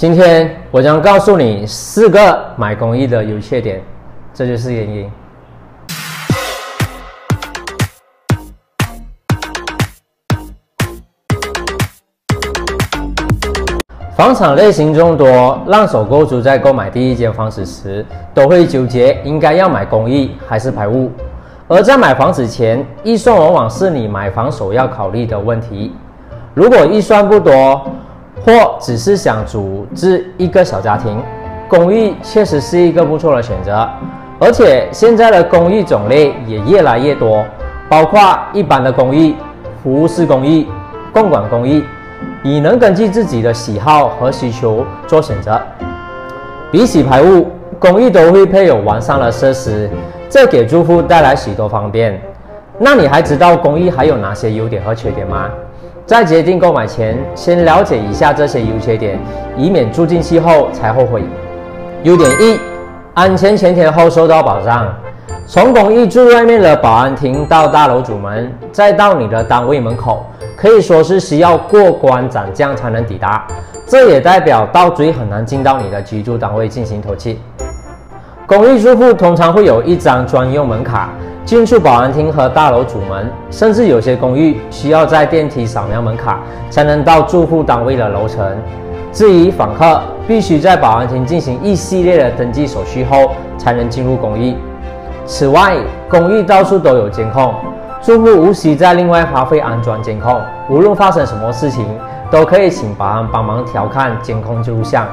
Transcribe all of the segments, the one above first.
今天我将告诉你四个买公寓的优缺点，这就是原因。房产类型众多，让手购族在购买第一间房子时，都会纠结应该要买公寓还是排屋。而在买房子前，预算往往是你买房首要考虑的问题。如果预算不多，或只是想组织一个小家庭，公寓确实是一个不错的选择。而且现在的公寓种类也越来越多，包括一般的公寓、服务式公寓、共管公寓。你能根据自己的喜好和需求做选择。比起排屋，公寓都会配有完善的设施，这给住户带来许多方便。那你还知道公寓还有哪些优点和缺点吗？在决定购买前，先了解一下这些优缺点，以免住进去后才后悔。优点一：安全前前后受到保障。从公寓住外面的保安亭到大楼主门，再到你的单位门口。可以说是需要过关斩将才能抵达，这也代表到嘴很难进到你的居住单位进行透气。公寓住户通常会有一张专用门卡进出保安厅和大楼主门，甚至有些公寓需要在电梯扫描门卡才能到住户单位的楼层。至于访客，必须在保安厅进行一系列的登记手续后才能进入公寓。此外，公寓到处都有监控。住户无需再另外花费安装监控，无论发生什么事情，都可以请保安帮忙调看监控录像。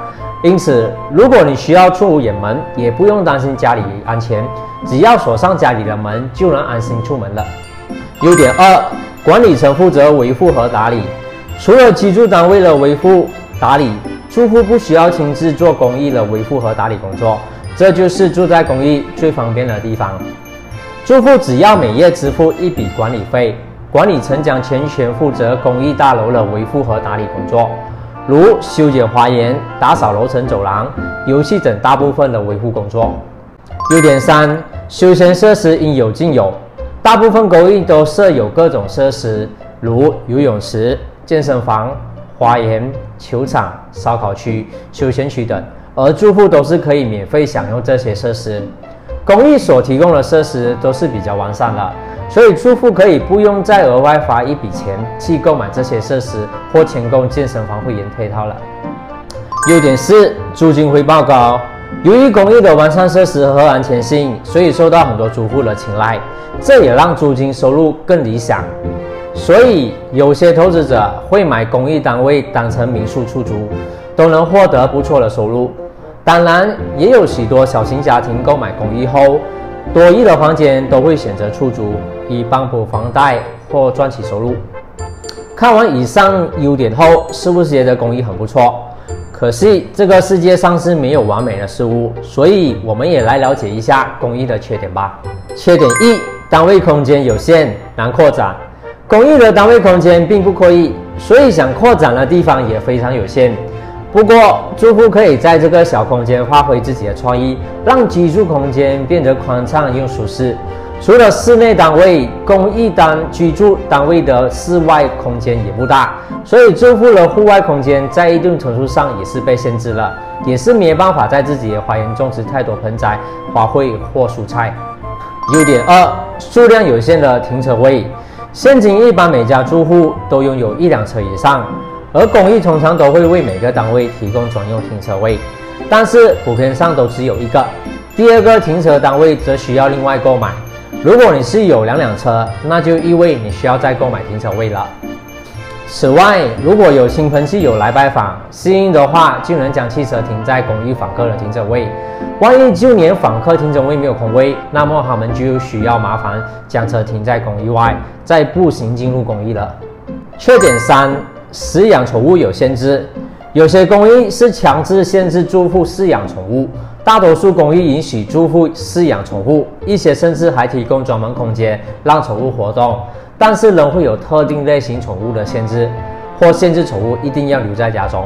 因此，如果你需要出屋掩门，也不用担心家里安全，只要锁上家里的门，就能安心出门了。优点二，管理层负责维护和打理。除了居住单位的维护打理，住户不需要亲自做公寓的维护和打理工作，这就是住在公寓最方便的地方。住户只要每月支付一笔管理费，管理层将全权负责公寓大楼的维护和打理工作，如修剪花园、打扫楼层走廊、油漆等大部分的维护工作。优点三：休闲设施应有尽有，大部分公寓都设有各种设施，如游泳池、健身房、花园、球场、烧烤区、休闲区等，而住户都是可以免费享用这些设施。公寓所提供的设施都是比较完善的，所以住户可以不用再额外花一笔钱去购买这些设施或签购健身房会员配套了。优点四，租金回报高。由于公寓的完善设施和安全性，所以受到很多租户的青睐，这也让租金收入更理想。所以有些投资者会买公寓单位当成民宿出租，都能获得不错的收入。当然，也有许多小型家庭购买公寓后，多余的房间都会选择出租，以帮补房贷或赚取收入。看完以上优点后，是不是觉得公寓很不错？可惜这个世界上是没有完美的事物，所以我们也来了解一下公寓的缺点吧。缺点一：单位空间有限，难扩展。公寓的单位空间并不宽裕，所以想扩展的地方也非常有限。不过，住户可以在这个小空间发挥自己的创意，让居住空间变得宽敞又舒适。除了室内单位，公寓单居住单位的室外空间也不大，所以住户的户外空间在一定程度上也是被限制了，也是没办法在自己的花园种植太多盆栽、花卉或蔬菜。优点二：数量有限的停车位。现今一般每家住户都拥有一辆车以上。而公寓通常都会为每个单位提供专用停车位，但是普遍上都只有一个。第二个停车单位则需要另外购买。如果你是有两辆车，那就意味你需要再购买停车位了。此外，如果有亲朋戚友来拜访，幸运的话就能将汽车停在公寓访客的停车位。万一就连访客停车位没有空位，那么他们就需要麻烦将车停在公寓外，再步行进入公寓了。缺点三。饲养宠物有限制，有些公寓是强制限制住户饲养宠物，大多数公寓允许住户饲养宠物，一些甚至还提供专门空间让宠物活动，但是仍会有特定类型宠物的限制，或限制宠物一定要留在家中。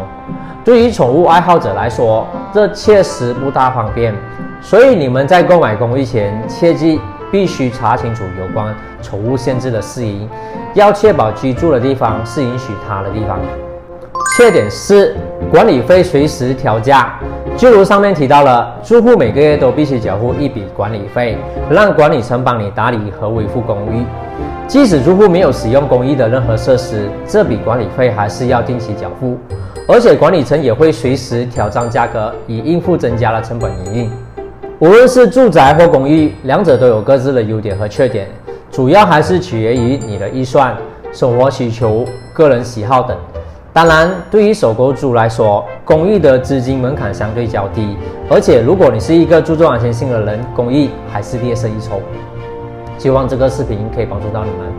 对于宠物爱好者来说，这确实不大方便，所以你们在购买公寓前，切记必须查清楚有关宠物限制的事宜。要确保居住的地方是允许它的地方。缺点四，管理费随时调价。就如上面提到了，住户每个月都必须缴付一笔管理费，让管理层帮你打理和维护公寓。即使住户没有使用公寓的任何设施，这笔管理费还是要定期缴付，而且管理层也会随时调涨价格，以应付增加的成本营运。无论是住宅或公寓，两者都有各自的优点和缺点，主要还是取决于你的预算、生活需求、个人喜好等。当然，对于首购族来说，公益的资金门槛相对较低，而且如果你是一个注重安全性的人，公益还是劣势一筹。希望这个视频可以帮助到你们。